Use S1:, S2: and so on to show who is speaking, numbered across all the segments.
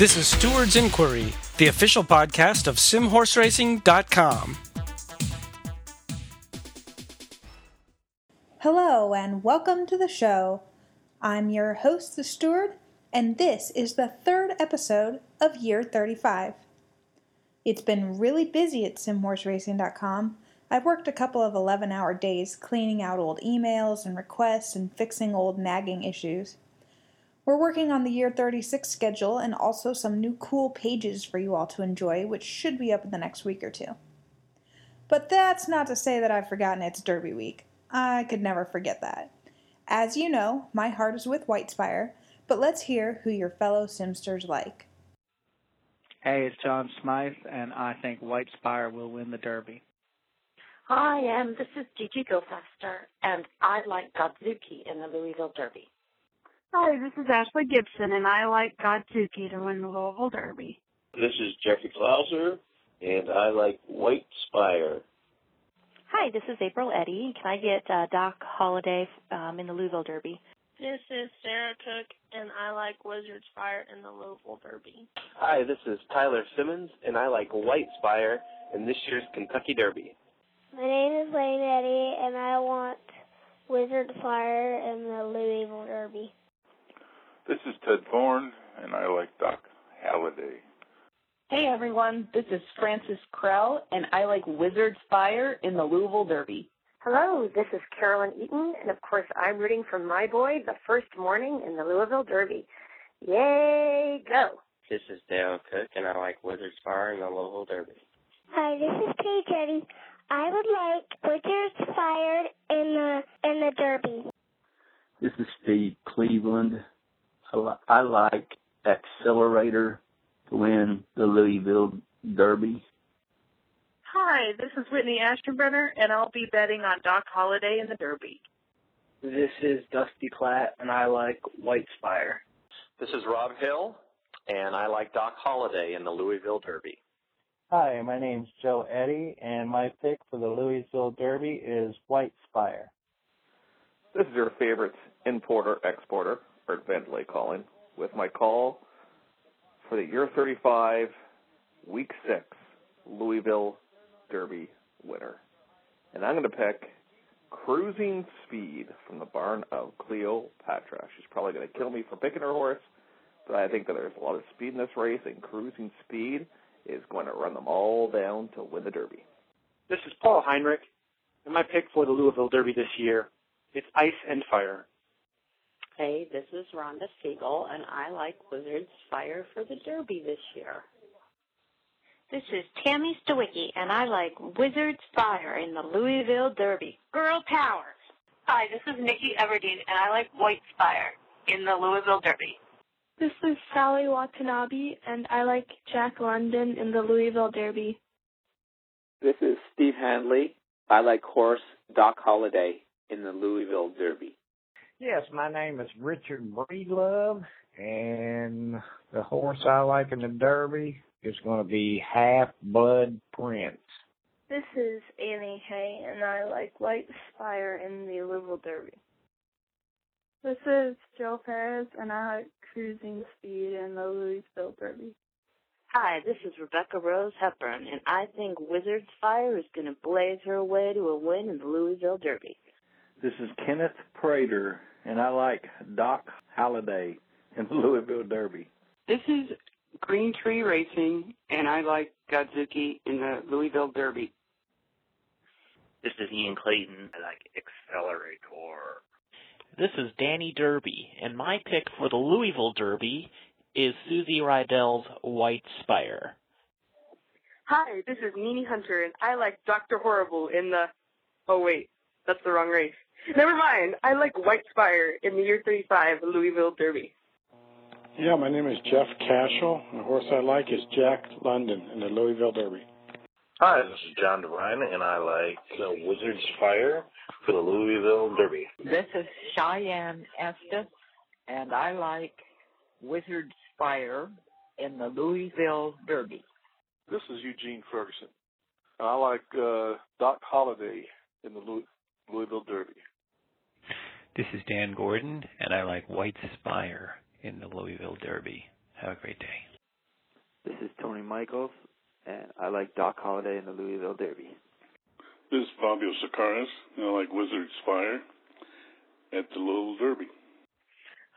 S1: This is Steward's Inquiry, the official podcast of SimHorseRacing.com.
S2: Hello, and welcome to the show. I'm your host, the Steward, and this is the third episode of Year 35. It's been really busy at SimHorseRacing.com. I've worked a couple of 11 hour days cleaning out old emails and requests and fixing old nagging issues. We're working on the year 36 schedule and also some new cool pages for you all to enjoy, which should be up in the next week or two. But that's not to say that I've forgotten it's Derby week. I could never forget that. As you know, my heart is with Whitespire, but let's hear who your fellow Simsters like.
S3: Hey, it's John Smythe, and I think Whitespire will win the Derby.
S4: Hi, and this is Gigi Gofaster, and I like Godzuki in the Louisville Derby.
S5: Hi, this is Ashley Gibson, and I like Godzuki to win the Louisville Derby.
S6: This is Jeffrey Klauser, and I like White Spire.
S7: Hi, this is April Eddy. Can I get uh, Doc Holliday um, in the Louisville Derby?
S8: This is Sarah Cook, and I like Wizards Fire in the Louisville Derby.
S9: Hi, this is Tyler Simmons, and I like White Spire in this year's Kentucky Derby.
S10: My name is Lane Eddy, and I want Wizard Fire in the Louisville Derby.
S11: This is Ted Thorne, and I like Doc Halliday.
S12: Hey everyone, this is Francis Krell, and I like Wizards Fire in the Louisville Derby.
S13: Hello, this is Carolyn Eaton, and of course I'm rooting for my boy the first morning in the Louisville Derby. Yay, go!
S14: This is Dale Cook, and I like Wizards Fire in the Louisville Derby.
S10: Hi, this is Kate Jetty. I would like Wizards Fire in the in the Derby.
S15: This is Steve Cleveland. I like Accelerator to win the Louisville Derby.
S16: Hi, this is Whitney Ashtonbrenner, and I'll be betting on Doc Holliday in the Derby.
S17: This is Dusty Platt, and I like White Spire.
S18: This is Rob Hill, and I like Doc Holliday in the Louisville Derby.
S19: Hi, my name's Joe Eddy, and my pick for the Louisville Derby is White Spire.
S20: This is your favorite importer exporter, Art Bentley calling, with my call for the year 35, week 6, Louisville Derby winner. And I'm going to pick Cruising Speed from the barn of Cleopatra. She's probably going to kill me for picking her horse, but I think that there's a lot of speed in this race, and Cruising Speed is going to run them all down to win the Derby.
S4: This is Paul Heinrich, and my pick for the Louisville Derby this year is Ice and Fire.
S1: Hey, this is Rhonda Siegel, and I like Wizards Fire for the Derby this year.
S5: This is Tammy Stawicki, and I like Wizards Fire in the Louisville Derby. Girl power!
S3: Hi, this is Nikki Everdeen, and I like White Fire in the Louisville Derby.
S8: This is Sally Watanabe, and I like Jack London in the Louisville Derby.
S6: This is Steve Handley. I like horse Doc Holliday in the Louisville Derby.
S12: Yes, my name is Richard Breedlove, and the horse I like in the Derby is going to be Half Blood Prince.
S8: This is Annie Hay, and I like White Spire in the Louisville Derby.
S5: This is Joe Perez, and I like Cruising Speed in the Louisville Derby.
S1: Hi, this is Rebecca Rose Hepburn, and I think Wizards Fire is going to blaze her way to a win in the Louisville Derby.
S10: This is Kenneth Prater, and I like Doc Halliday in the Louisville Derby.
S14: This is Green Tree Racing, and I like Godzuki in the Louisville Derby.
S11: This is Ian Clayton. I like Accelerator.
S2: This is Danny Derby, and my pick for the Louisville Derby is Susie Rydell's White Spire.
S16: Hi, this is Nini Hunter, and I like Dr. Horrible in the. Oh, wait, that's the wrong race. Never mind, I like White Spire in the year 35 Louisville Derby.
S20: Yeah, my name is Jeff Cashel. The horse I like is Jack London in the Louisville Derby.
S11: Hi, this is John Devine, and I like the Wizard's Fire for the Louisville Derby.
S19: This is Cheyenne Estes, and I like Wizard's Fire in the Louisville Derby.
S15: This is Eugene Ferguson, and I like uh, Doc Holliday in the Louis- Louisville Derby.
S7: This is Dan Gordon, and I like White Spire in the Louisville Derby. Have a great day.
S6: This is Tony Michaels, and I like Doc Holliday in the Louisville Derby.
S15: This is Fabio Sakaris, and I like Wizard's Fire at the Louisville Derby.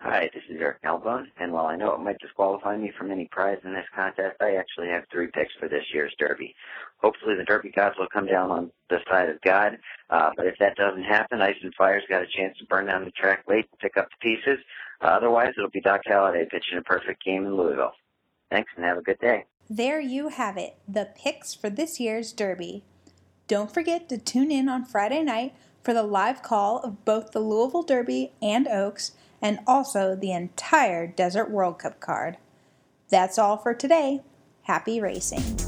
S21: Hi, this is Eric Albone, and while I know it might disqualify me from any prize in this contest, I actually have three picks for this year's Derby. Hopefully the Derby gods will come down on the side of God, uh, but if that doesn't happen, Ice and Fire's got a chance to burn down the track late and pick up the pieces. Uh, otherwise, it'll be Doc Halliday pitching a perfect game in Louisville. Thanks, and have a good day.
S2: There you have it, the picks for this year's Derby. Don't forget to tune in on Friday night for the live call of both the Louisville Derby and Oaks, and also the entire Desert World Cup card. That's all for today. Happy racing.